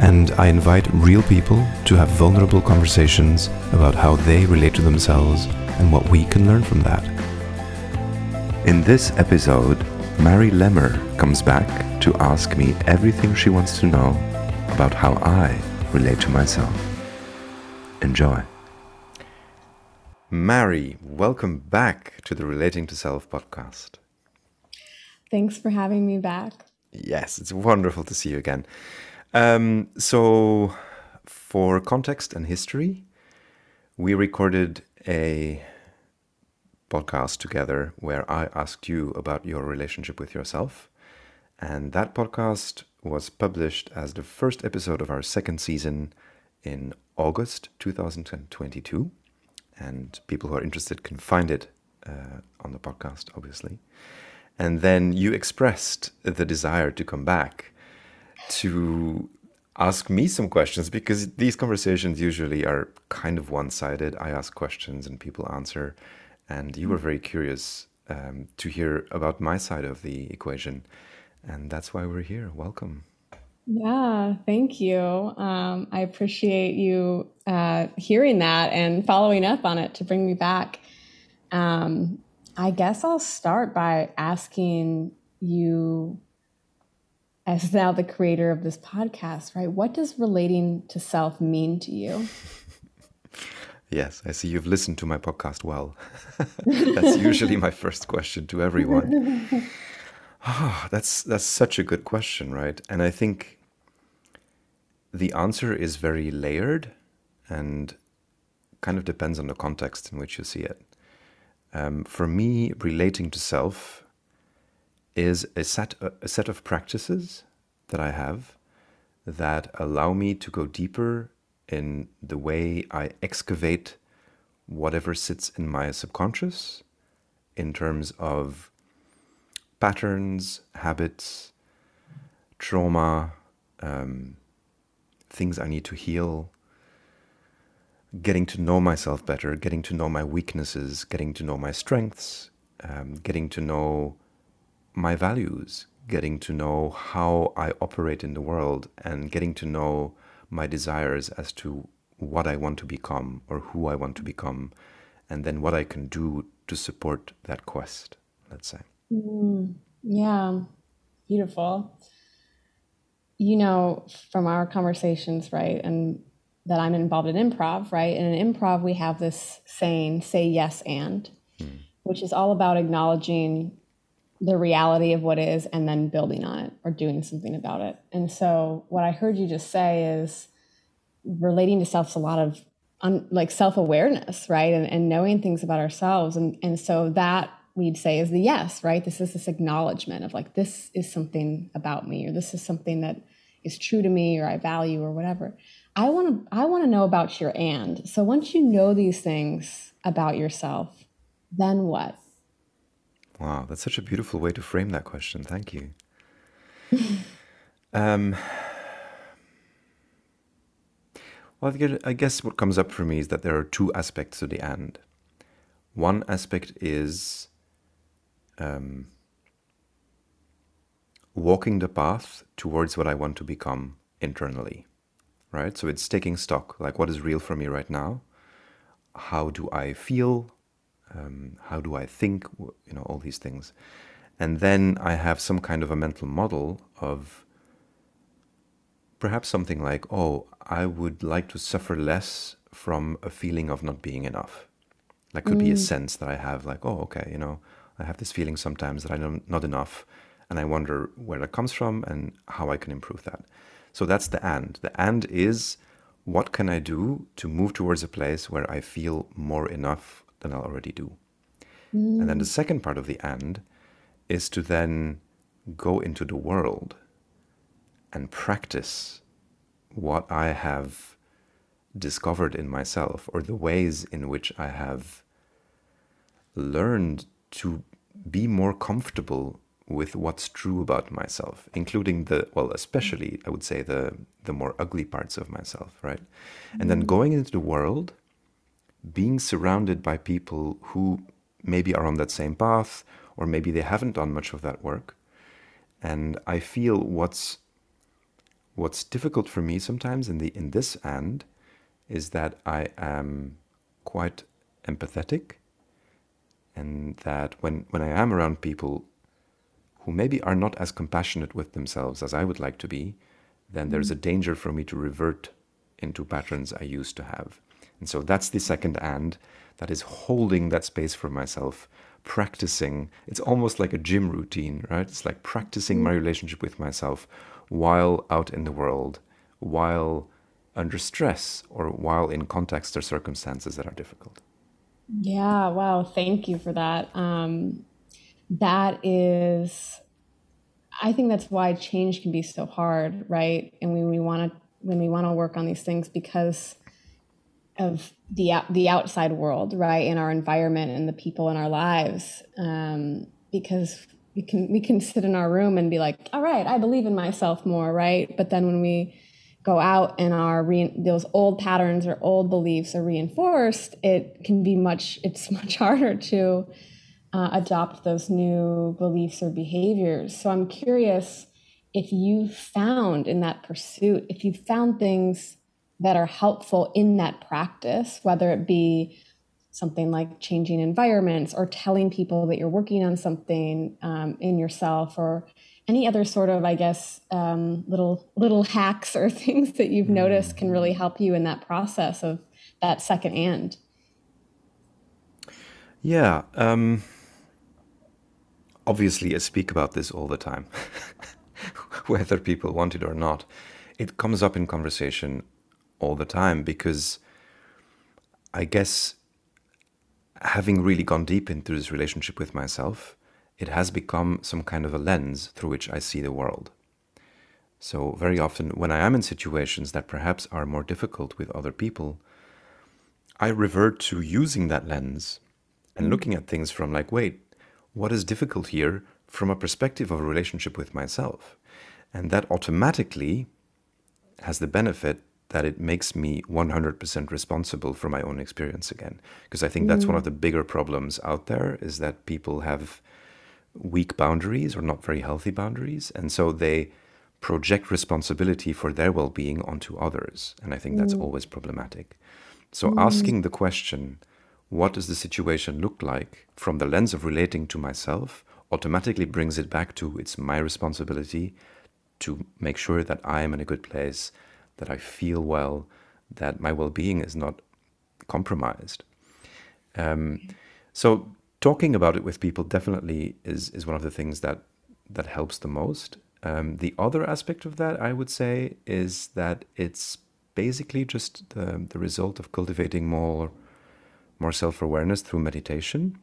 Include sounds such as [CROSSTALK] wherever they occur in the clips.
and I invite real people to have vulnerable conversations about how they relate to themselves and what we can learn from that. In this episode, Mary Lemmer comes back to ask me everything she wants to know about how I relate to myself. Enjoy. Mary, welcome back to the Relating to Self podcast. Thanks for having me back. Yes, it's wonderful to see you again. Um, so, for context and history, we recorded a podcast together where I asked you about your relationship with yourself. And that podcast was published as the first episode of our second season in August 2022. And people who are interested can find it uh, on the podcast, obviously. And then you expressed the desire to come back to ask me some questions because these conversations usually are kind of one sided. I ask questions and people answer. And you were very curious um, to hear about my side of the equation. And that's why we're here. Welcome. Yeah, thank you. Um, I appreciate you uh, hearing that and following up on it to bring me back. Um, I guess I'll start by asking you as now the creator of this podcast, right? What does relating to self mean to you? [LAUGHS] Yes, I see you've listened to my podcast well. [LAUGHS] that's usually my first question to everyone. Oh, [LAUGHS] that's that's such a good question, right? And I think the answer is very layered and kind of depends on the context in which you see it. Um, for me, relating to self is a set a set of practices that I have that allow me to go deeper in the way I excavate whatever sits in my subconscious in terms of patterns, habits, trauma, um, things I need to heal, getting to know myself better, getting to know my weaknesses, getting to know my strengths, um, getting to know my values, getting to know how I operate in the world, and getting to know my desires as to what I want to become or who I want to become, and then what I can do to support that quest, let's say. Mm, yeah, beautiful. You know, from our conversations, right, and that I'm involved in improv, right? And in improv, we have this saying, say yes and, mm. which is all about acknowledging the reality of what is and then building on it or doing something about it. And so what I heard you just say is relating to self is a lot of un, like self-awareness, right? And, and knowing things about ourselves. And, and so that we'd say is the yes, right? This is this acknowledgement of like, this is something about me, or this is something that is true to me or I value or whatever. I want to I want to know about your and. So once you know these things about yourself, then what? Wow, that's such a beautiful way to frame that question. Thank you. [LAUGHS] um, well, I guess what comes up for me is that there are two aspects to the and. One aspect is um, walking the path towards what I want to become internally, right? So it's taking stock, like what is real for me right now? How do I feel? Um, how do I think, you know, all these things. And then I have some kind of a mental model of perhaps something like, oh, I would like to suffer less from a feeling of not being enough. That could mm. be a mm. sense that I have, like, oh, okay, you know, I have this feeling sometimes that I'm not enough, and I wonder where that comes from and how I can improve that. So that's the and. The and is what can I do to move towards a place where I feel more enough than I already do. Mm. And then the mm. second part of the and is to then go into the world and practice what I have discovered in myself or the ways in which I have learned to be more comfortable with what's true about myself, including the well, especially I would say the the more ugly parts of myself, right? And then going into the world, being surrounded by people who maybe are on that same path, or maybe they haven't done much of that work. And I feel what's what's difficult for me sometimes in the in this end is that I am quite empathetic and that when when I am around people who maybe are not as compassionate with themselves as I would like to be, then there's mm. a danger for me to revert into patterns I used to have. And so that's the second and that is holding that space for myself, practicing. It's almost like a gym routine, right? It's like practicing my relationship with myself while out in the world, while under stress, or while in contexts or circumstances that are difficult. Yeah, wow, thank you for that. Um, that is, I think that's why change can be so hard, right? And when we want to when we want to work on these things because of the the outside world, right, in our environment and the people in our lives, um, because we can we can sit in our room and be like, all right, I believe in myself more, right? But then when we go out and our re- those old patterns or old beliefs are reinforced, it can be much it's [LAUGHS] much harder to uh, adopt those new beliefs or behaviors. So I'm curious if you found in that pursuit, if you found things that are helpful in that practice, whether it be something like changing environments or telling people that you're working on something um, in yourself or any other sort of i guess um, little little hacks or [LAUGHS] things that you've noticed can really help you in that process of that second and. Yeah um, obviously i speak about this all the time [LAUGHS] whether people want it or not. It comes up in conversation all the time because i guess having really gone deep into this relationship with myself, it has become some kind of a lens through which I see the world. So, very often, when I am in situations that perhaps are more difficult with other people, I revert to using that lens and mm. looking at things from, like, wait, what is difficult here from a perspective of a relationship with myself? And that automatically has the benefit that it makes me 100% responsible for my own experience again. Because i think that's one mm. of the bigger problems out there is that people have weak boundaries or not very healthy boundaries and so they project responsibility for their well-being onto others and i think that's mm. always problematic. So mm. asking the question what does the situation look like from the lens of relating to myself automatically brings it back to it's my responsibility to make sure that i am in a good place that I feel well, that my well being is not compromised. Um, so talking about it with people definitely is, is one of the things that, that helps the most. Um, the other aspect of that, I would say, is that it's basically just the, the result of cultivating more, more self awareness through meditation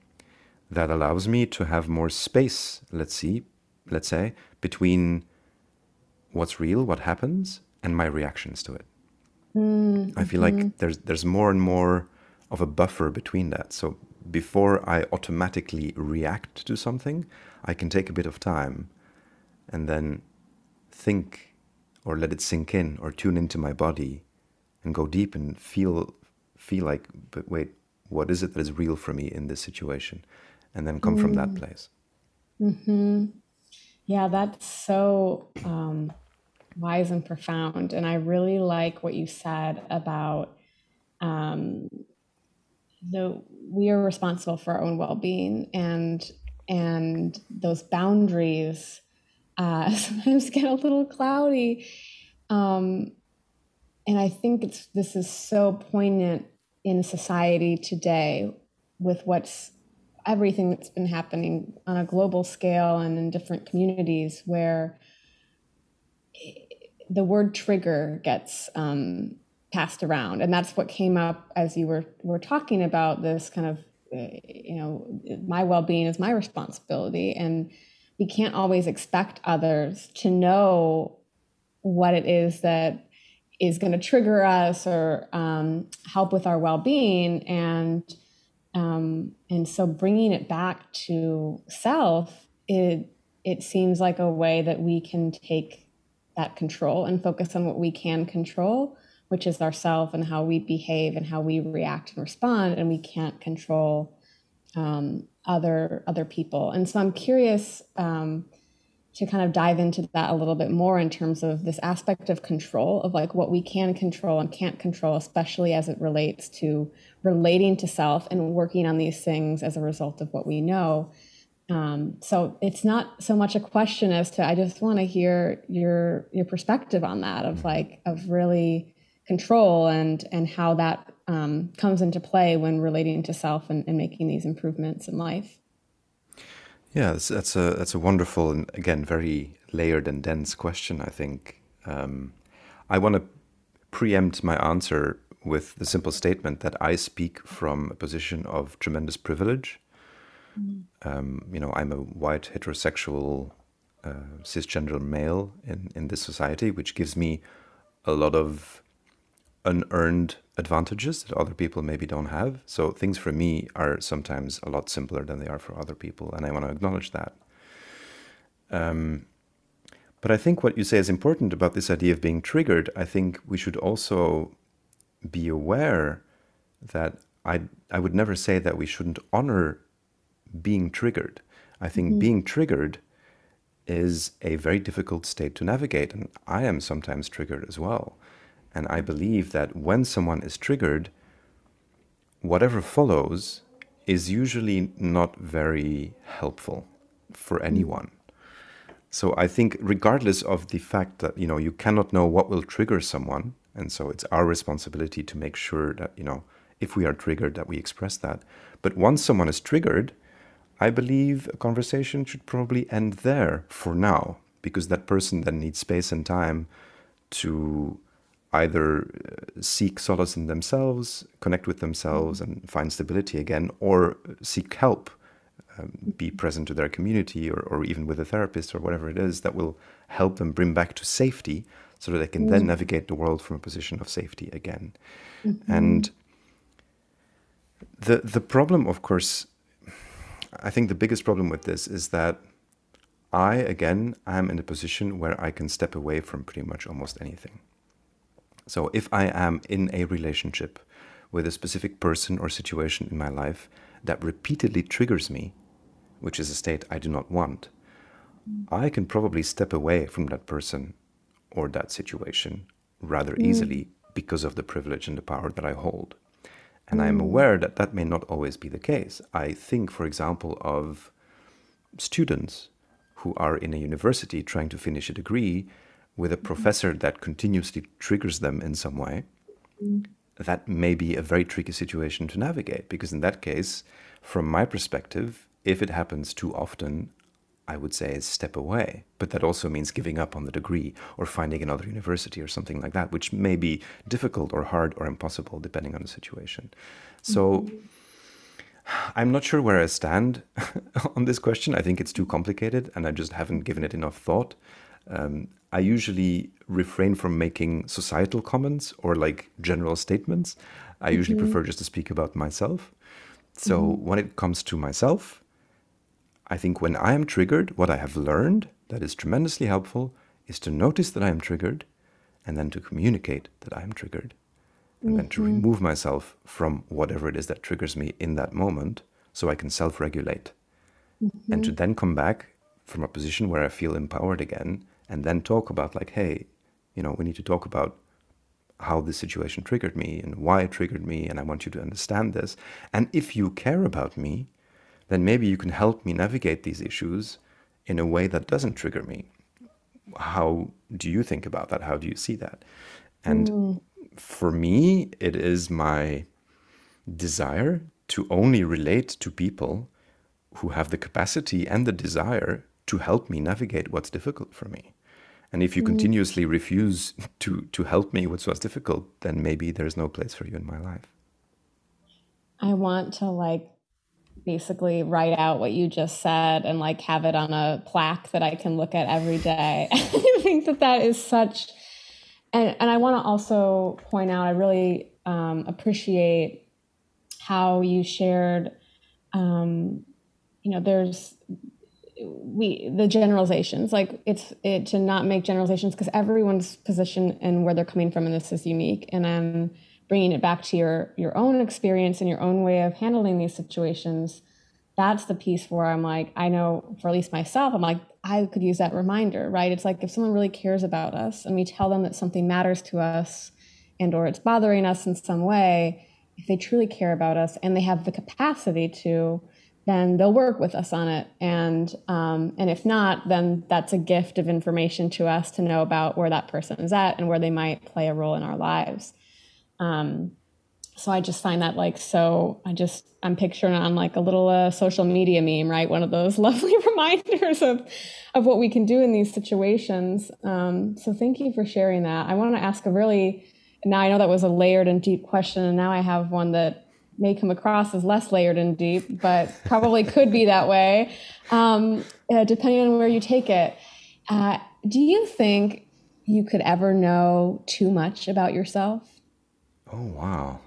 that allows me to have more space, let's see, let's say, between what's real, what happens, and my reactions to it. Mm-hmm. I feel like mm-hmm. there's there's more and more of a buffer between that. So before I automatically react to something, I can take a bit of time and then think or let it sink in or tune into my body and go deep and feel feel like but wait what is it that is real for me in this situation and then come mm. from that mm. place mm-hmm. yeah that's so um, wise and profound. And I really like what you said about um, the we are responsible for our own well-being and and those boundaries uh, [LAUGHS] sometimes get a little cloudy. Um, and I think it's this is so poignant in society today with what's everything that's been happening on a global scale and in different communities where the word trigger gets um, passed around, and that's what came up as you were were talking about this kind of uh, you know my well being is my responsibility, and we can't always expect others to know what it is that is going to trigger us or um, help with our well-being. And um, and so bringing it back to self it it seems like a way that we can take that control and focus on what we can control which is ourself and how we behave and how we react and respond and we can't control um, other other people. And so i'm curious um, to kind of dive into that a little bit more in terms of this aspect of control of like what we can control and can't control especially as it relates to relating to self and working on these things as a result of what we know um, so it's not so much a question as to i just want to hear your your perspective on that of like of really control and and how that um, comes into play when relating to self and, and making these improvements in life yeah, that's, that's a that's a wonderful and again very layered and dense question. I think um, I want to preempt my answer with the simple statement that I speak from a position of tremendous privilege. Mm. Um, you know, I'm a white heterosexual uh, cisgender male in in this society, which gives me a lot of unearned advantages that other people maybe don't have. So things for me are sometimes a lot simpler than they are for other people, and I want to acknowledge that. Um, but I think what you say is important about this idea of being triggered. I think we should also be aware that I I would never say that we shouldn't honor being triggered. I think mm-hmm. being triggered is a very difficult state to navigate, and I am sometimes triggered as well. And I believe that when someone is triggered, whatever follows is usually not very helpful for anyone. So I think regardless of the fact that you know you cannot know what will trigger someone and so it's our responsibility to make sure that you know if we are triggered that we express that. But once someone is triggered, I believe a conversation should probably end there for now because that person then needs space and time to either uh, seek solace in themselves, connect with themselves, and find stability again, or seek help, um, be present to their community, or, or even with a therapist or whatever it is that will help them bring back to safety so that they can mm-hmm. then navigate the world from a position of safety again. Mm-hmm. And the the problem, of course, I think the biggest problem with this is that I again am in a position where I can step away from pretty much almost anything. So if I am in a relationship with a specific person or situation in my life that repeatedly triggers me, which is a state I do not want, I can probably step away from that person or that situation rather mm. easily because of the privilege and the power that I hold. And. I am aware that that may not always be the case. I think, for example, of students who are in a university trying to finish a degree with a professor that continuously triggers them in some way, that may be a very tricky situation to navigate. Because in that case, from my perspective, if it happens too often, I would say is step away. But that also means giving up on the degree or finding another university or something like that, which may be difficult or hard or impossible depending on the situation. So mm-hmm. I'm not sure where I stand [LAUGHS] on this question. I think it's too complicated and I just haven't given it enough thought. Um, I usually refrain from making societal comments or like general statements. I mm-hmm. usually prefer just to speak about myself. So mm-hmm. when it comes to myself, I think when I am triggered, what I have learned that is tremendously helpful is to notice that I am triggered and then to communicate that I am triggered. And mm-hmm. then to mm-hmm. remove myself from whatever it is that triggers me in that moment so I can self regulate. And to mm-hmm. then come back from a position where I feel empowered again and then talk about like hey you know we need to talk about how this situation triggered me and why it triggered me and i want you to understand this and if you care about me then maybe you can help me navigate these issues in a way that doesn't trigger me how do you think about that how do you see that and mm. for me it is my desire to only relate to people who have the capacity and the desire to help me navigate what's difficult for me and if you mm. continuously refuse [LAUGHS] to to help me with what's difficult, then maybe there's no place for you in my life. I want to like basically write out what you just said and like have it on a plaque that I can look at every day. [LAUGHS] I think that that is such and and I want to also point out, I really um, appreciate how you shared. Um, you know, there's we the generalizations like it's it to not make generalizations because everyone's position and where they're coming from in this is unique and i'm bringing it back to your your own experience and your own way of handling these situations that's the piece where i'm like i know for at least myself i'm like i could use that reminder right it's like if someone really cares about us and we tell them that something matters to us and or it's bothering us in some way if they truly care about us and they have the capacity to then they'll work with us on it. And um, and if not, then that's a gift of information to us to know about where that person is at and where they might play a role in our lives. Um, so I just find that like so. I just I'm picturing on like a little uh, social media meme, right? One of those [LAUGHS] lovely [LAUGHS] reminders of of what we can do in these situations. Um, so thank you for sharing that. I want to ask a really now I know that was a layered and deep question, and now I have one that may come across as less layered and deep, but probably could be that way, um, uh, depending on where you take it. Uh, do you think you could ever know too much about yourself? Oh, wow.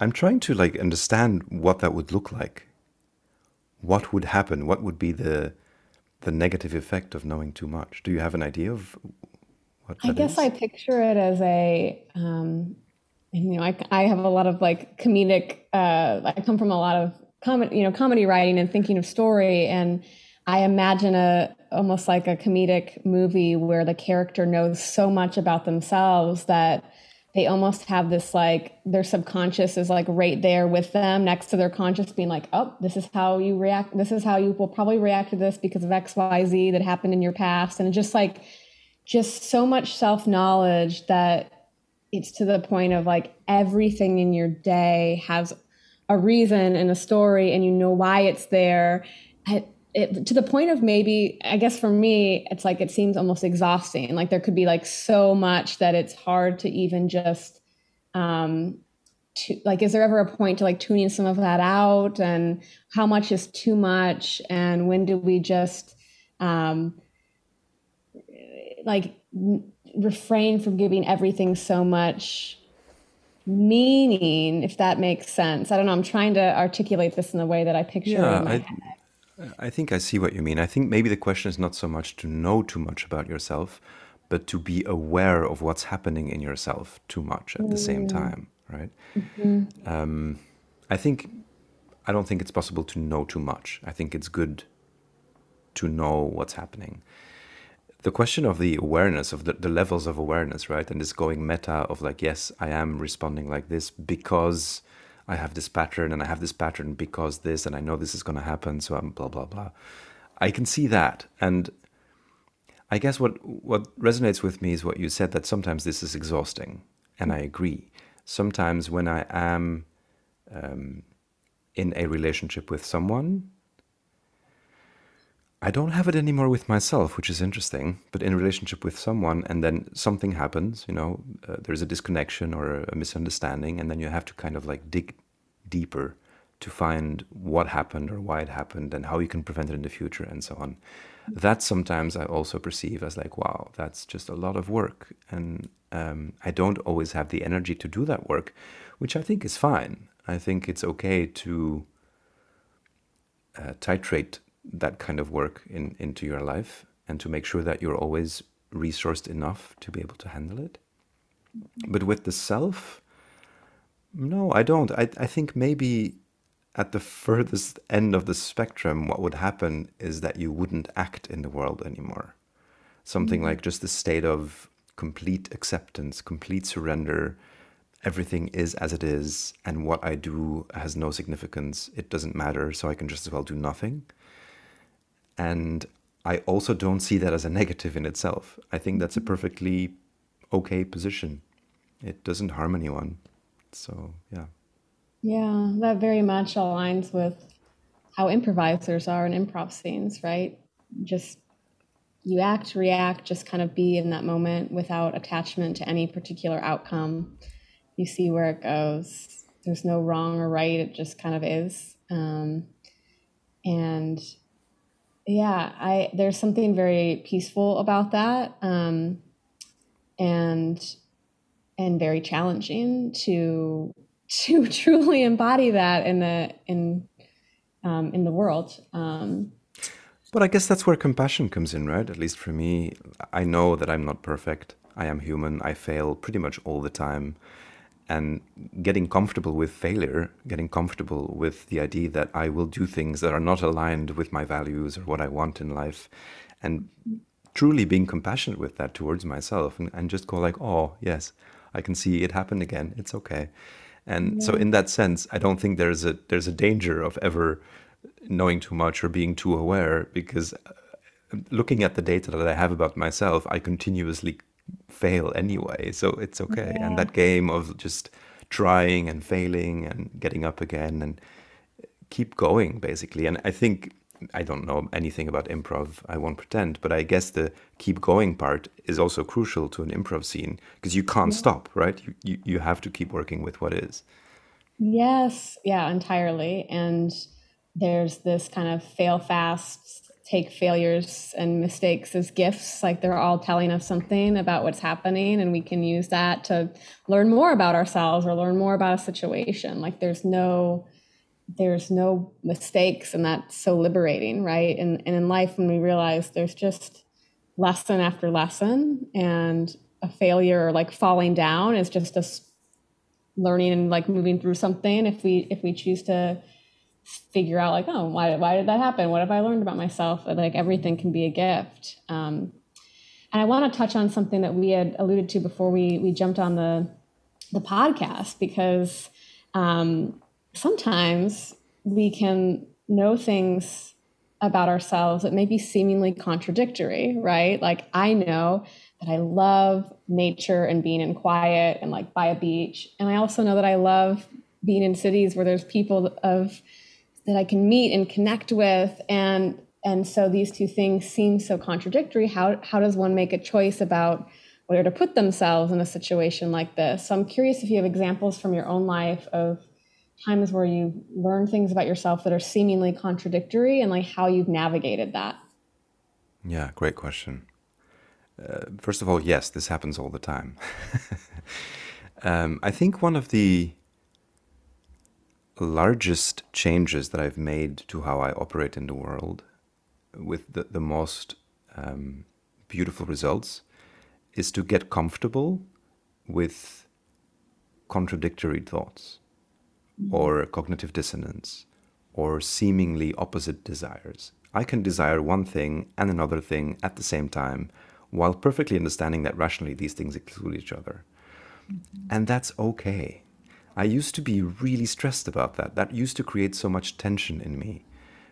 I'm trying to like understand what that would look like. What would happen? What would be the the negative effect of knowing too much? Do you have an idea of what I guess is? I picture it as a, um, you know, I, I have a lot of like comedic, uh, I come from a lot of comedy, you know, comedy writing and thinking of story. And I imagine a, almost like a comedic movie where the character knows so much about themselves that they almost have this like their subconscious is like right there with them next to their conscious being like oh this is how you react this is how you will probably react to this because of xyz that happened in your past. And just like just so much self knowledge that it's to the point of like everything in your day has a reason and a story and you know why it's there it, to the point of maybe i guess for me it's like it seems almost exhausting. Like there could be like so much that it's hard to even just um to like is there ever a point to like tuning some of that out? And how much is too much? And when do we just um like refrain from giving everything so much meaning if that makes sense? I don't know. I'm trying to articulate this in the way that i picture Yeah, in my I head I think I see what you mean. I think maybe the question is not so much to know too much about yourself, but to be aware of what's happening in yourself too much at the same time, right? Um, I think I don't think it's possible to know too much. I think it's good to know what's happening. The question of the awareness of the, the levels of awareness, right? And this going meta of like, yes, I am responding like this because I have this pattern and I have this pattern because this and I know this is going to happen, so I'm blah blah blah. I can see that, and I guess what what resonates with me is what you said that sometimes this is exhausting, and I agree. Sometimes when I am um, in a relationship with someone, I don't have it anymore with myself, which is interesting. But in relationship with someone, and then something happens, you know, uh, there's a disconnection or a misunderstanding, and then you have to kind of like dig deeper to find what happened or why it happened and how you can prevent it in the future and so on. That sometimes I also perceive as like, wow, that's just a lot of work. And um, I don't always have the energy to do that work, which I think is fine. I think it's okay to uh, titrate that kind of work in, into your life and to make sure that you're always resourced enough to be able to handle it. But with the self, no, I don't. I, I think maybe at the furthest end of the spectrum, what would happen is that you wouldn't act in the world anymore. Something mm-hmm. like just the state of complete acceptance, complete surrender. Everything is as it is, and what I do has no significance. It doesn't matter, so I can just as well do nothing. And I also don't see that as a negative in itself. I think that's a perfectly okay position. It doesn't harm anyone. So, yeah. yeah that very much aligns with how improvisers are in improv scenes right just you act react just kind of be in that moment without attachment to any particular outcome you see where it goes there's no wrong or right it just kind of is um, and yeah, I there's something very peaceful about that, um, and and very challenging to [LAUGHS] to truly embody that in the in um, in the world. Um, but I guess that's where compassion comes in, right? At least for me, I know that I'm not perfect. I am human. I fail pretty much all the time. And getting comfortable with failure, getting comfortable with the idea that I will do things that are not aligned with my values or what I want in life, and truly being compassionate with that towards myself and, and just go like, oh, yes, I can see it happen again. It's okay. And yeah. so in that sense, I don't think there's a there's a danger of ever knowing too much or being too aware because uh, looking at the data that I have about myself, I continuously fail anyway. So it's okay. Yeah. And that game of just trying and failing and getting up again and keep going basically. And I think I don't know anything about improv. I won't pretend, but I guess the keep going part is also crucial to an improv scene because you can't yeah. stop, right? You, you you have to keep working with what is. Yes, yeah, entirely. And there's this kind of fail fast, take failures and mistakes as gifts. Like they're all telling us something about what's happening, and we can use that to learn more about ourselves or learn more about a situation. Like there's no there's no mistakes and that's so liberating right and, and in life when we realize there's just lesson after lesson and a failure or like falling down is just us learning and like moving through something if we if we choose to figure out like oh why, why did that happen what have i learned about myself like everything can be a gift um, and i want to touch on something that we had alluded to before we we jumped on the the podcast because um, sometimes we can know things about ourselves that may be seemingly contradictory, right? Like I know that I love nature and being in quiet and like by a beach. And I also know that I love being in cities where there's people of that I can meet and connect with and and so these two things seem so contradictory. How how does one make a choice about where to put themselves in a situation like this? So I'm curious if you have examples from your own life of times where you learn things about yourself that are seemingly contradictory and like how you've navigated that? Yeah, great question. Uh, first of all, yes, this happens all the time. [LAUGHS] um, I think one of the largest changes that I've made to how I operate in the world, with the, the most um, beautiful results, is to get comfortable with contradictory thoughts or cognitive dissonance or seemingly opposite desires. I can desire one thing and another thing at the same time while perfectly understanding that rationally these things exclude each other. Mm-hmm. And that's okay. I used to be really stressed about that. That used to create so much tension in me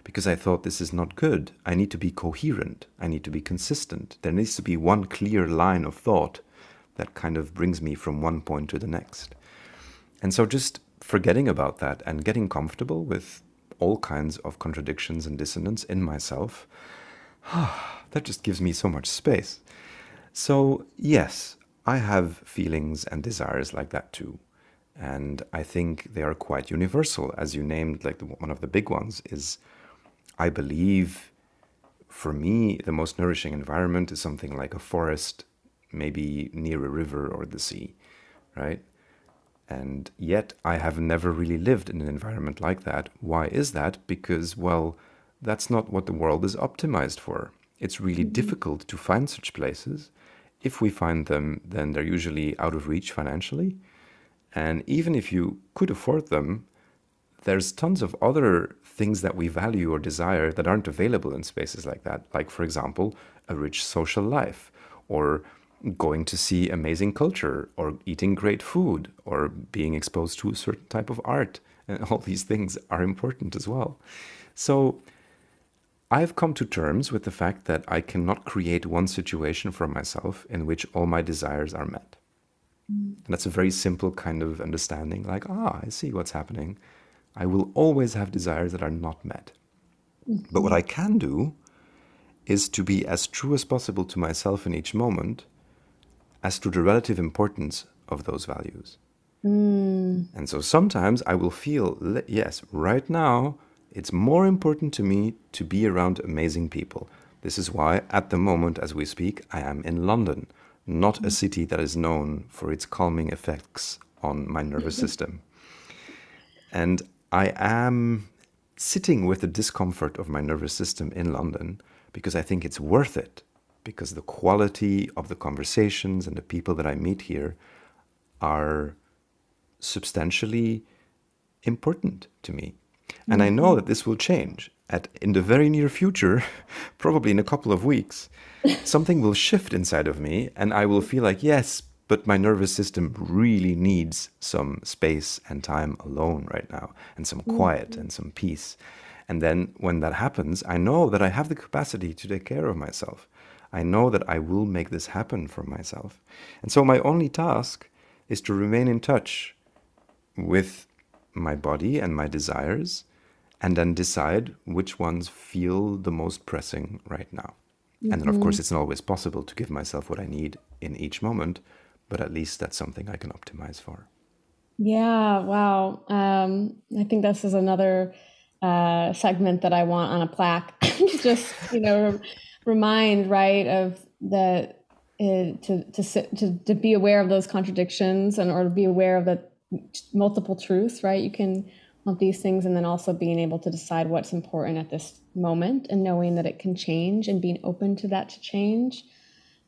because I thought this is not good. I need to be coherent. I need to be consistent. There needs to be one clear line of thought that kind of brings me from one point to the next. And so just forgetting about that and getting comfortable with all kinds of contradictions and dissonance in myself, [SIGHS] that just gives me so much space. So, yes, I have feelings and desires like that too. And I think they are quite universal. As you named, like the, one of the big ones is I believe for me, the most nourishing environment is something like a forest, maybe near a river or the sea, right? And yet, I have never really lived in an environment like that. Why is that? Because, well, that's not what the world is optimized for. It's really mm-hmm. difficult to find such places. If we find them, then they're usually out of reach financially. And even if you could afford them, there's tons of other things that we value or desire that aren't available in spaces like that. Like, for example, a rich social life or going to see amazing culture or eating great food or being exposed to a certain type of art. And [LAUGHS] all these things are important as well. So I've come to terms with the fact that I cannot create one situation for myself in which all my desires are met. Mm. And that's a very simple kind of understanding like, ah, I see what's happening. I will always have desires that are not met. Mm-hmm. But what I can do is to be as true as possible to myself in each moment as to the relative importance of those values. Mm. And so sometimes I will feel, yes, right now It's more important to me to be around amazing people. This is why, at the moment as we speak, I am in London, not a city that is known for its calming effects on my nervous mm-hmm. system. And I am sitting with the discomfort of my nervous system in London because I think it's worth it, because the quality of the conversations and the people that I meet here are substantially important to me. And I know mm-hmm. that this will change. At, in the very near future, [LAUGHS] probably in a couple of weeks, [LAUGHS] something will shift inside of me, and I will feel like, yes, but my nervous system really needs some space and time alone right now, and some mm-hmm. quiet and some peace. And then when that happens, I know that I have the capacity to take care of myself. I know that I will make this happen for myself. And so my only task is to remain in touch with my body and my desires and then decide which ones feel the most pressing right now. Mm-hmm. And then, of course, it's not always possible to give myself what I need in each moment, but at least that's something I can optimize for. Yeah, wow. Um, I think this is another uh, segment that I want on a plaque. [LAUGHS] Just, you know, remind, right, of the. Uh, to, to to to be aware of those contradictions and or to be aware of the multiple truths right you can want these things and then also being able to decide what's important at this moment and knowing that it can change and being open to that to change.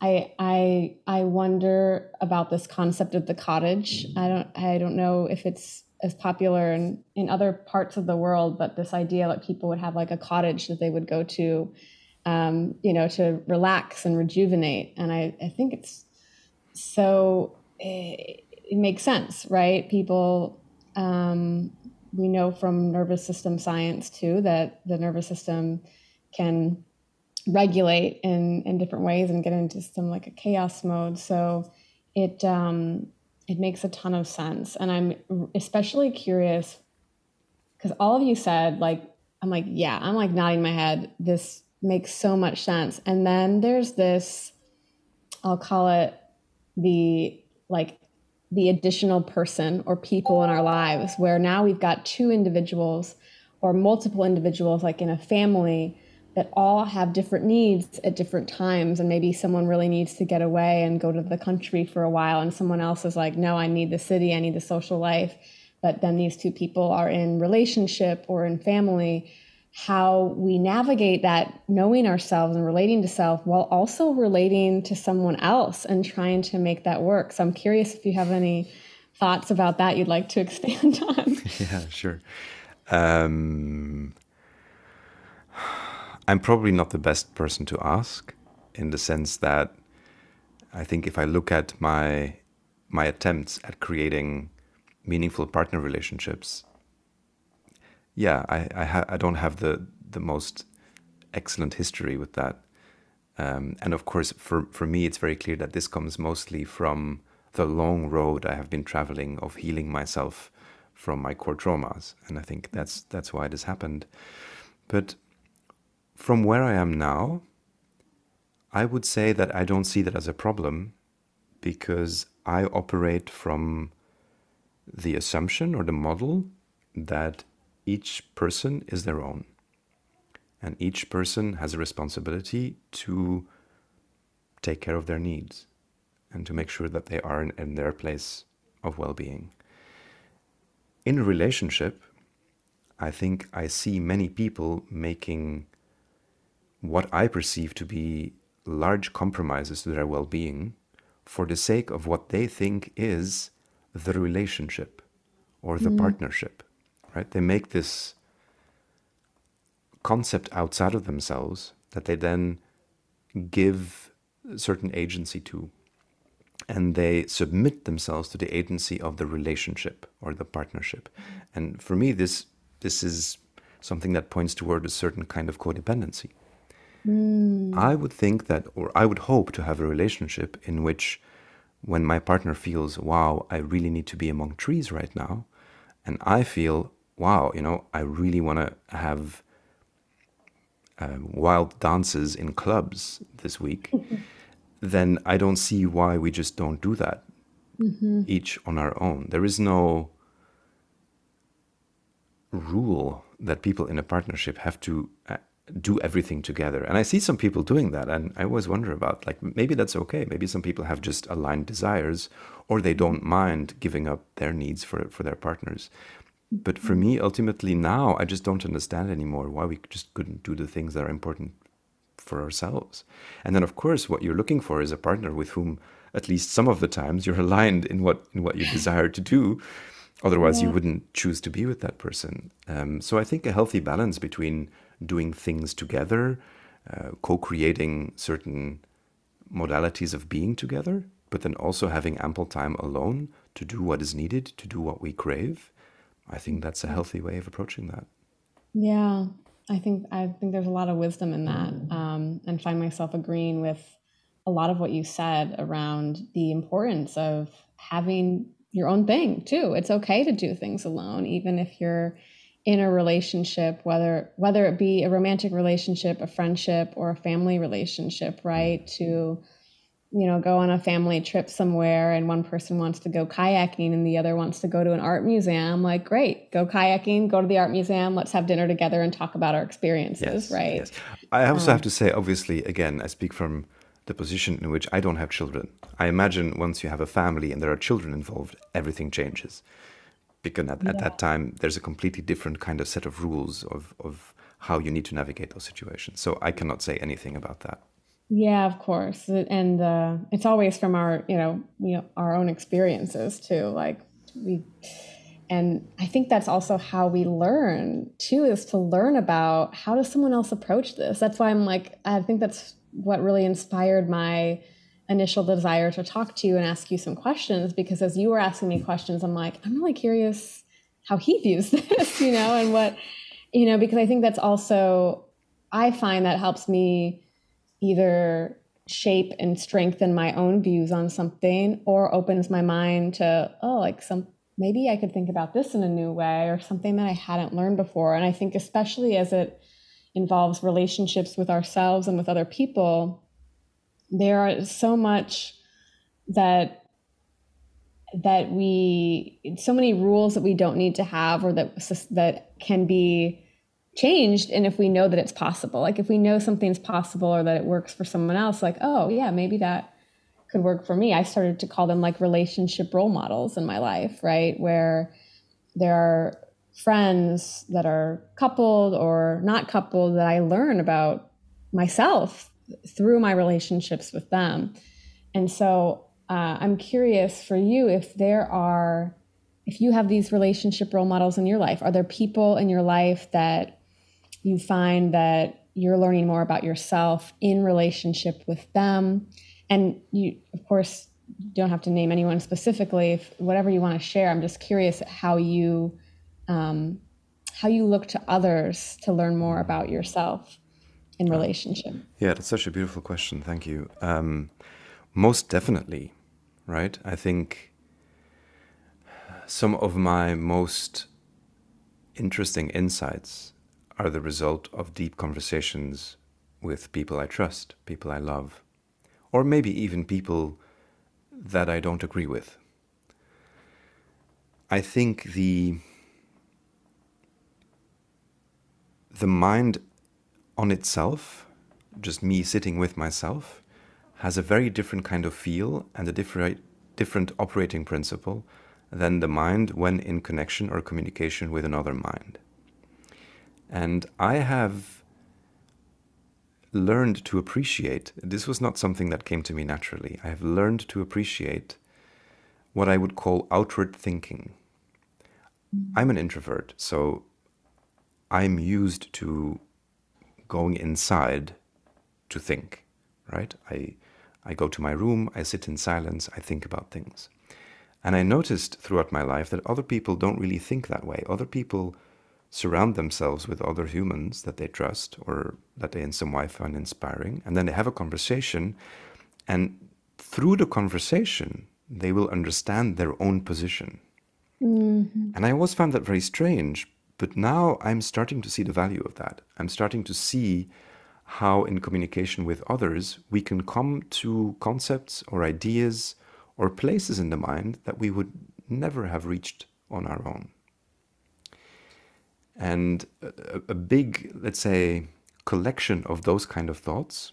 I i i wonder about this concept of the cottage. I don't i don't know if it's as popular in, in other parts of the world but this idea that people would have like a cottage that they would go to um, you know to relax and rejuvenate. And i i think it's so it, it makes sense right? People um, we know from nervous system science too that the nervous system can regulate in in different ways and get into some like a chaos mode. So it um it makes a ton of sense. And i'm especially curious because all of you said like i'm like yeah i'm like nodding my head. This makes so much sense. And then there's this i'll call it the like the additional person or people in our lives where now we've got two individuals or multiple individuals like in a family that all have different needs at different times. And maybe someone really needs to get away and go to the country for a while. And someone else is like no i need the city i need the social life. But then these two people are in relationship or in family how we navigate that knowing ourselves and relating to self while also relating to someone else and trying to make that work. So I'm curious if you have any thoughts about that you'd like to [LAUGHS] expand on. yeah, sure. Um, I'm probably not the best person to ask in the sense that I think if I look at my my attempts at creating meaningful partner relationships yeah, I I, ha- I don't have the the most excellent history with that. Um, and of course, for, for me, it's very clear that this comes mostly from the long road I have been traveling of healing myself from my core traumas. And I think that's, that's why this happened. But from where I am now, I would say that I don't see that as a problem because I operate from the assumption or the model that each person is their own. And each person has a responsibility to take care of their needs and to make sure that they are in, in their place of well being. In a relationship, I think I see many people making what I perceive to be large compromises to their well being for the sake of what they think is the relationship or the mm. partnership right? They make this concept outside of themselves that they then give certain agency to. And they submit themselves to the agency of the relationship or the partnership. And for me, this this is something that points toward a certain kind of codependency. Mm. I would think that, or I would hope to have a relationship in which, when my partner feels, wow, I really need to be among trees right now, and I feel, wow, you know, I really want to have uh, wild dances in clubs this week, [LAUGHS] then I don't see why we just don't do that mm-hmm. each on our own. There is no rule that people in a partnership have to uh, do everything together. And I see some people doing that, and I always wonder about like maybe that's okay. Maybe some people have just aligned desires, or they don't mind giving up their needs for for their partners. But for me, ultimately, now I just don't understand anymore why we just couldn't do the things that are important for ourselves. And then, of course, what you're looking for is a partner with whom, at least some of the times, you're [LAUGHS] aligned in what in what you desire to do. Otherwise, yeah. you wouldn't choose to be with that person. Um, so I think a healthy balance between doing things together, uh, co-creating certain modalities of being together, but then also having ample time alone to do what is needed, to do what we crave. I think that's a healthy way of approaching that. Yeah, I think I think there's a lot of wisdom in that, um, and find myself agreeing with a lot of what you said around the importance of having your own thing too. It's okay to do things alone, even if you're in a relationship, whether whether it be a romantic relationship, a friendship, or a family relationship, right? To you know, go on a family trip somewhere and one person wants to go kayaking and the other wants to go to an art museum, like, great, go kayaking, go to the art museum, let's have dinner together and talk about our experiences, yes, right? Yes. I also um, have to say, obviously, again, I speak from the position in which I don't have children. I imagine once you have a family and there are children involved, everything changes. Because at, yeah. at that time, there's a completely different kind of set of rules of, of how you need to navigate those situations. So I cannot say anything about that. Yeah, of course, and uh, it's always from our you know you know our own experiences too. Like we, and I think that's also how we learn too is to learn about how does someone else approach this. That's why I'm like I think that's what really inspired my initial desire to talk to you and ask you some questions because as you were asking me questions, I'm like I'm really curious how he views [LAUGHS] this, you know, and what you know because I think that's also I find that helps me either shape and strengthen my own views on something or opens my mind to oh like some maybe i could think about this in a new way or something that i hadn't learned before. And i think especially as it involves relationships with ourselves and with other people there are so much that that we so many rules that we don't need to have or that that can be changed and if we know that it's possible like if we know something's possible or that it works for someone else like oh yeah maybe that could work for me. I started to call them like relationship role models in my life right? Where there are friends that are coupled or not coupled that i learn about myself through my relationships with them. And so uh, i'm curious for you if there are if you have these relationship role models in your life are there people in your life that you find that you're learning more about yourself in relationship with them. And you, of course, don't have to name anyone specifically. If, whatever you want to share, I'm just curious how you um, how you look to others to learn more about yourself in relationship. Yeah, that's such a beautiful question. Thank you. Um, most definitely, right? I think some of my most interesting insights are the result of deep conversations with people I trust, people I love, or maybe even people that I don't agree with. I think the the mind on itself, just me sitting with myself, has a very different kind of feel and a different different operating principle than the mind when in connection or communication with another mind. And I have learned to appreciate, this was not something that came to me naturally. I have learned to appreciate what I would call outward thinking. I'm an introvert, so I'm used to going inside to think, right? I, I go to my room, I sit in silence, I think about things. And I noticed throughout my life that other people don't really think that way. Other people surround themselves with other humans that they trust or that they in some way find inspiring. And then they have a conversation. And through the conversation, they will understand their own position. Mm-hmm. And I always found that very strange. But now I'm starting to see the value of that. I'm starting to see how, in communication with others, we can come to concepts or ideas or places in the mind that we would never have reached on our own. And a, a big, let's say, collection of those kind of thoughts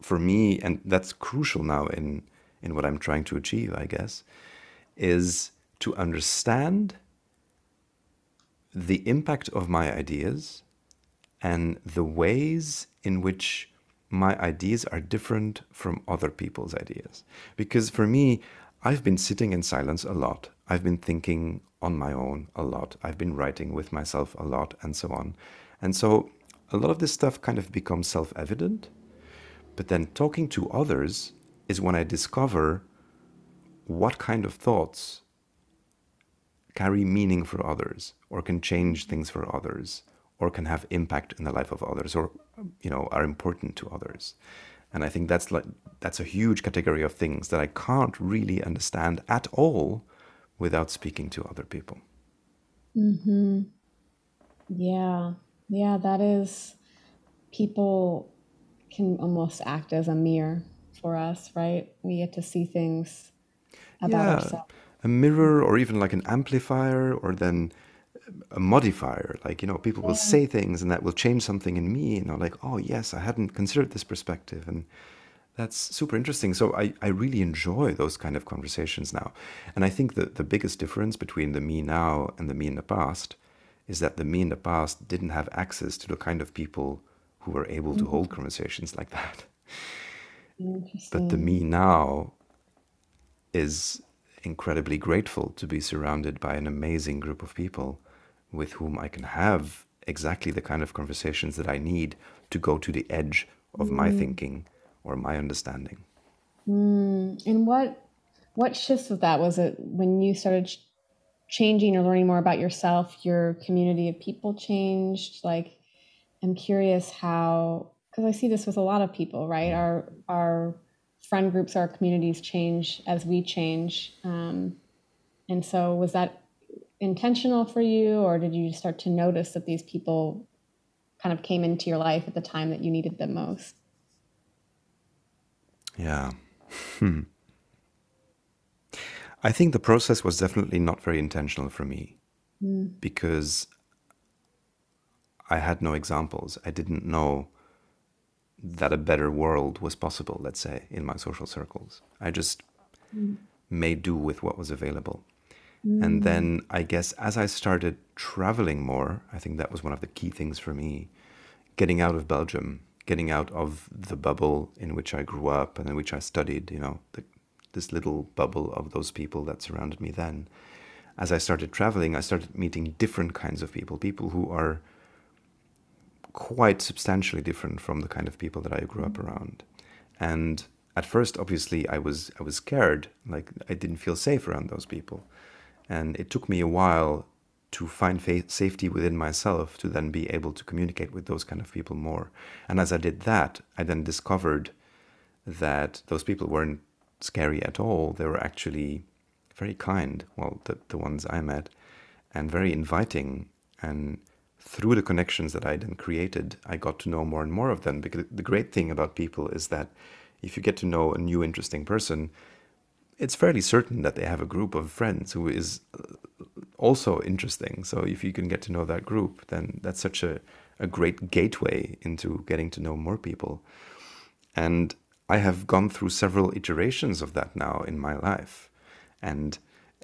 for me, and that's crucial now in, in what I'm trying to achieve, I guess, is to understand the impact of my ideas and the ways in which my ideas are different from other people's ideas. Because for me, I've been sitting in silence a lot. I've been thinking on my own a lot. I've been writing with myself a lot and so on. And so a lot of this stuff kind of becomes self evident. But then talking to others is when I discover what kind of thoughts carry meaning for others or can change things for others or can have impact in the life of others or you know are important to others and i think that's like that's a huge category of things that i can't really understand at all without speaking to other people Mm-hmm. Yeah. Yeah, that is people can almost act as a mirror for us, right? We get to see things about yeah ourselves. a mirror or even like an amplifier or then a modifier like you know people will Yeah. say things and that will change something in me you know like oh yes i hadn't considered this perspective and that's super interesting. So i, I really enjoy those kind of conversations now. And i think that the biggest difference between the me now and the me in the past is that the me in the past didn't have access to the kind of people who were able to hold mm-hmm. conversations like that. But the me now is incredibly grateful to be surrounded by an amazing group of people with whom I can have exactly the kind of conversations that I need to go to the edge of my mm-hmm. thinking or my understanding. Mm. And what what shifts with that? Was it when you started ch- changing or learning more about yourself, your community of people changed? Like, I'm curious how, because I see this with a lot of people, right? Our our friend groups, our communities change as we change. Um, and so, was that intentional for you, or did you start to notice that these people kind of came into your life at the time that you needed them most? Yeah. I think the process was definitely not very intentional for me Mm. because I had no examples. I didn't know that a better world was possible, let's say, in my social circles. I just made do with what was available. And Mm. then I guess as I started traveling more, I think that was one of the key things for me, getting out of Belgium, getting out of the bubble in which I grew up and in which I studied, you know, the, this little bubble of those people that surrounded me then. As I started traveling, I started meeting different kinds of people, people who are quite substantially different from the kind of people that I grew up around. And at first, obviously, I was I was scared, like I didn't feel safe around those people. And it took me a while to find safety within myself to then be able to communicate with those kind of people more. And as I did that, I then discovered that those people weren't scary at all. They were actually very kind, well, the, the ones I met, and very inviting. And through the connections that I then created, I got to know more and more of them. Because the great thing about people is that if you get to know a new interesting person, it's fairly certain that they have a group of friends who is also interesting. So if you can get to know that group, then that's such a, a great gateway into getting to know more people. And I have gone through several iterations of that now in my life. And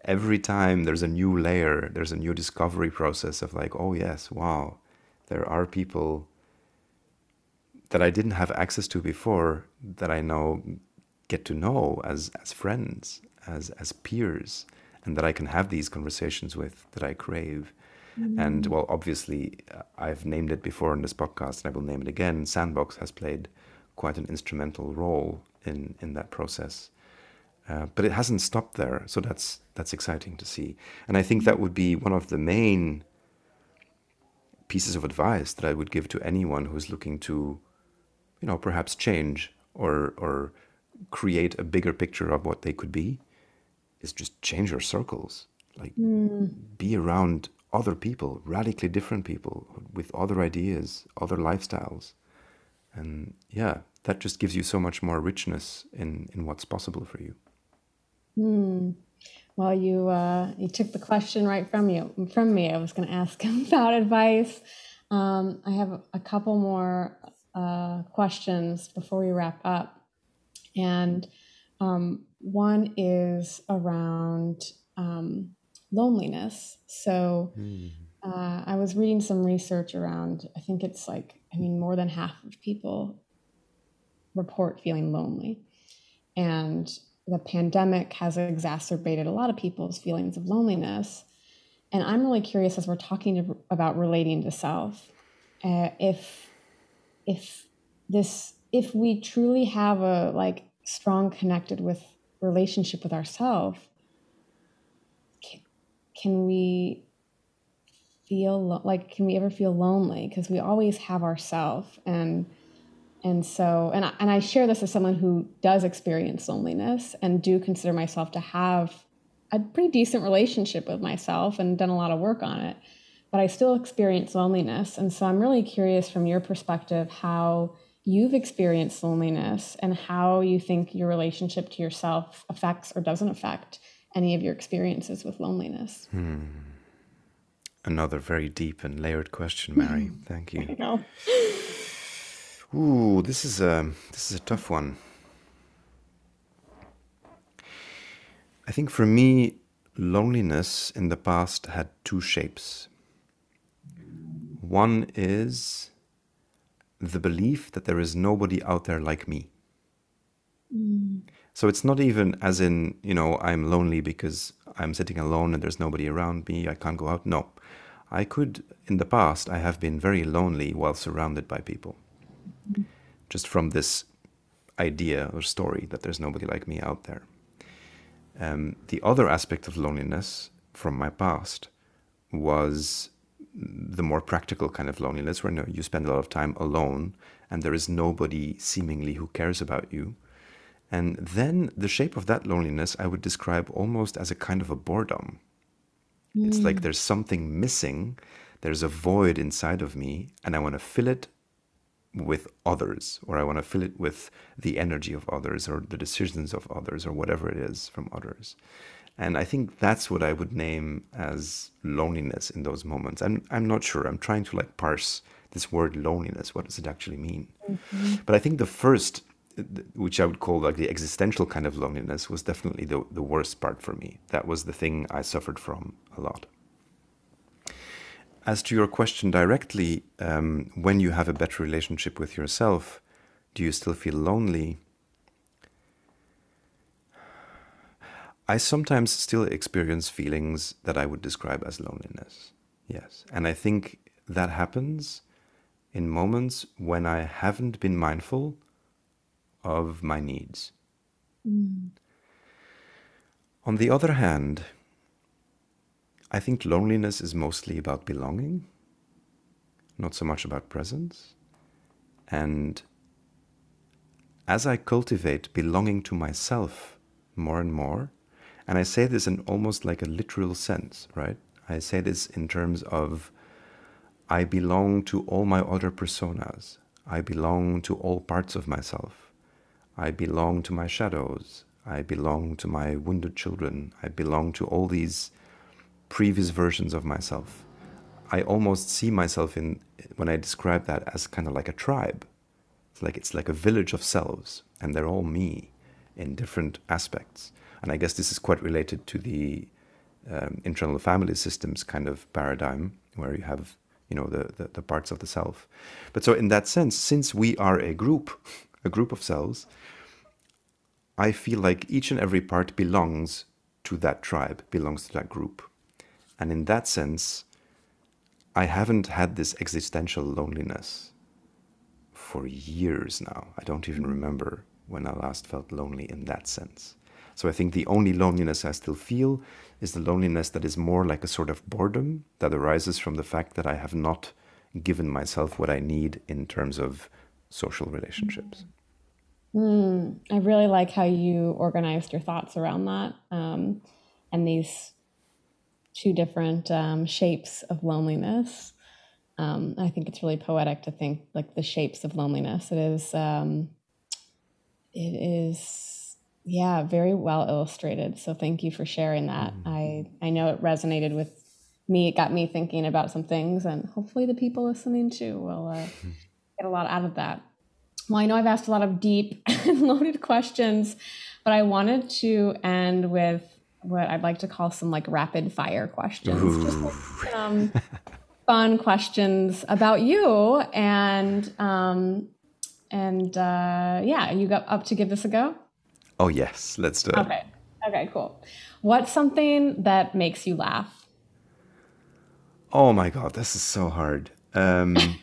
every time there's a new layer, there's a new discovery process of like, oh, yes, wow, there are people that I didn't have access to before that I now get to know as, as friends, as, as peers, and that I can have these conversations with that I crave. And well, obviously, uh, I've named it before in this podcast, and I will name it again. Sandbox has played quite an instrumental role in, in that process. Uh, but it hasn't stopped there, so that's that's exciting to see. And I think that would be one of the main pieces of advice that I would give to anyone who's looking to, you know, perhaps change or or create a bigger picture of what they could be, is just change your circles. Like Mm. be around other people, radically different people with other ideas, other lifestyles. And yeah, that just gives you so much more richness in in what's possible for you. Mm. Well, you uh, you took the question right from you from me. I was going to ask [LAUGHS] about advice. Um, I have a couple more uh, questions before we wrap up, and um, one is around um, loneliness. So. Mm. Uh, I was reading some research around, I think it's like, I mean, more than half of people report feeling lonely. And the pandemic has exacerbated a lot of people's feelings of loneliness. And I'm really curious as we're talking to, about relating to self, uh, if if this if we truly have a like strong connected with relationship with ourself, can, can we feel lo- like can we ever feel lonely? Because we always have ourself and and so and I, and I share this as someone who does experience loneliness and do consider myself to have a pretty decent relationship with myself and done a lot of work on it but i still experience loneliness and so i'm really curious from your perspective how you've experienced loneliness and how you think your relationship to yourself affects or doesn't affect any of your experiences with loneliness hmm. another very deep and layered question mary [LAUGHS] thank you Ooh, this is a this is a tough one. I think for me, loneliness in the past had two shapes. One is the belief that there is nobody out there like me. Mm. So it's not even as in, you know, I'm lonely because I'm sitting alone and there's nobody around me, I can't go out. No. I could, in the past, I have been very lonely while surrounded by people just from this idea or story that there's nobody like me out there. Um, the other aspect of loneliness from my past was the more practical kind of loneliness where you, know, you spend a lot of time alone and there is nobody seemingly who cares about you. And then the shape of that loneliness I would describe almost as a kind of a boredom. Mm. It's like mm. there's something missing, there's a void inside of me, and I want to fill it with others, or I want to fill it with the energy of others, or the decisions of others, or whatever it is from others. And I think that's what I would name as loneliness in those moments. And I'm not sure. I'm trying to like parse this word loneliness. What does it actually mean? Mm-hmm. But I think the first, which I would call like the existential kind of loneliness, was definitely the, the worst part for me. That was the thing I suffered from a lot. As to your question directly, um, when you have a better relationship with yourself, do you still feel lonely? I sometimes still experience feelings that I would describe as loneliness. Yes. And I think that happens in moments when I haven't been mindful of my needs. Mm. On the other hand, I think loneliness is mostly about belonging, not so much about presence. And as I cultivate belonging to myself more and more, and I say this in almost like a literal sense, right? I say this in terms of I belong to all my other personas. I belong to all parts of myself. I belong to my shadows. I belong to my wounded children. I belong to all these previous versions of myself. I almost see myself in when I describe that as kind of like a tribe. It's like it's like a village of selves, and they're all me in different aspects. And I guess this is quite related to the um, internal family systems kind of paradigm, where you have you know the, the, the parts of the self. But so in that sense, since we are a group, a group of selves, I feel like each and every part belongs to that tribe, belongs to that group. And in that sense, I haven't had this existential loneliness for years now. I don't even remember when I last felt lonely in that sense. So I think the only loneliness I still feel is the loneliness that is more like a sort of boredom that arises from the fact that I have not given myself what I need in terms of social relationships. Mm, I really like how you organized your thoughts around that um, and these two different um, shapes of loneliness. Um, I think it's really poetic to think like the shapes of loneliness. It is, um, it is yeah, very well illustrated. So thank you for sharing that. Mm-hmm. I I know it resonated with me. It got me thinking about some things, and hopefully the people listening too will uh, [LAUGHS] get a lot out of that. Well, I know I've asked a lot of deep [LAUGHS] and loaded questions, but I wanted to end with what I'd like to call some like rapid fire questions. Just like, um, [LAUGHS] fun questions about you and um, and uh, yeah, you got up to give this a go? Oh yes, let's do it. Okay. Okay, cool. What's something that makes you laugh? Oh my god, this is so hard. Um,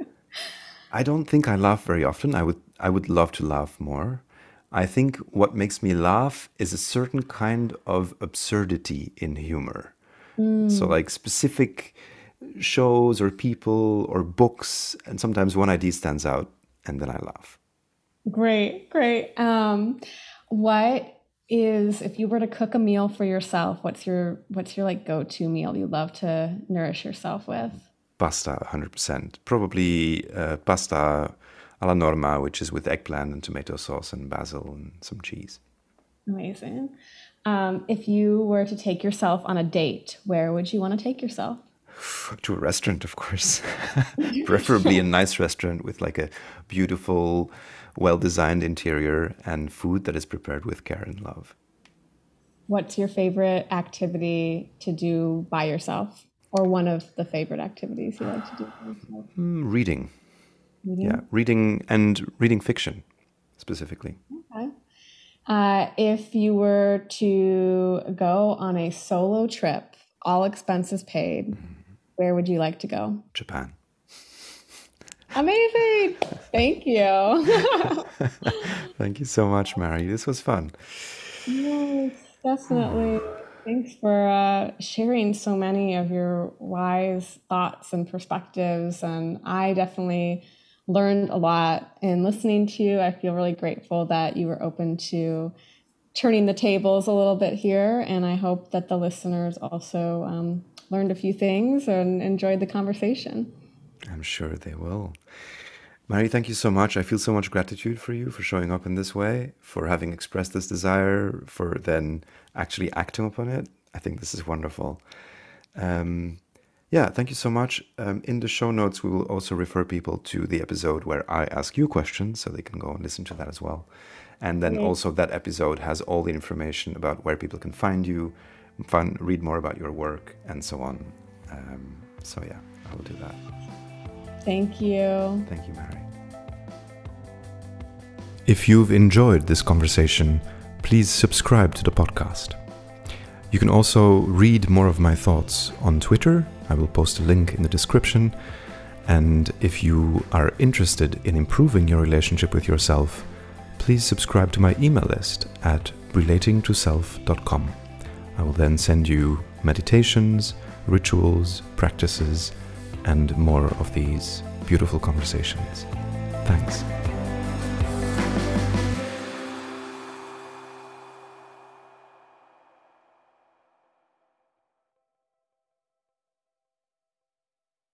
[LAUGHS] I don't think I laugh very often. I would I would love to laugh more. I think what makes me laugh is a certain kind of absurdity in humor. Mm. So like specific shows or people or books and sometimes one idea stands out and then I laugh. Great, great. Um, what is if you were to cook a meal for yourself, what's your what's your like go-to meal you love to nourish yourself with? Pasta, 100%. Probably uh, pasta alla norma, which is with eggplant and tomato sauce and basil and some cheese. Amazing. Um, if you were to take yourself on a date, where would you want to take yourself? [SIGHS] to a restaurant, of course. [LAUGHS] Preferably a nice restaurant with like a beautiful, well designed interior and food that is prepared with care and love. What's your favorite activity to do by yourself? Or one of the favorite activities you like to do [SIGHS] mm, reading. reading. Yeah, reading and reading fiction specifically. Okay. Uh, if you were to go on a solo trip, all expenses paid, mm-hmm where would you like to go? Japan. Amazing. Thank you. [LAUGHS] Thank you so much, Mary. This was fun. Yes, definitely. Thanks for uh, sharing so many of your wise thoughts and perspectives. And I definitely learned a lot in listening to you. I feel really grateful that you were open to turning the tables a little bit here. And I hope that the listeners also um, learned a few things and enjoyed the conversation. I'm sure they will. Mary, thank you so much. I feel so much gratitude for you for showing up in this way, for having expressed this desire, for then actually acting upon it. I think this is wonderful. Um, yeah, thank you so much. Um, in the show notes, we will also refer people to the episode where I ask you questions so they can go and listen to that as well. And then also, that episode has all the information about where people can find you, find, read more about your work, and so on. Um, so, yeah, I will do that. Thank you. Thank you, Mary. If you've enjoyed this conversation, please subscribe to the podcast. You can also read more of my thoughts on Twitter. I will post a link in the description. And if you are interested in improving your relationship with yourself, please subscribe to my email list at relatingtoself.com. I will then send you meditations, rituals, practices, and more of these beautiful conversations. Thanks.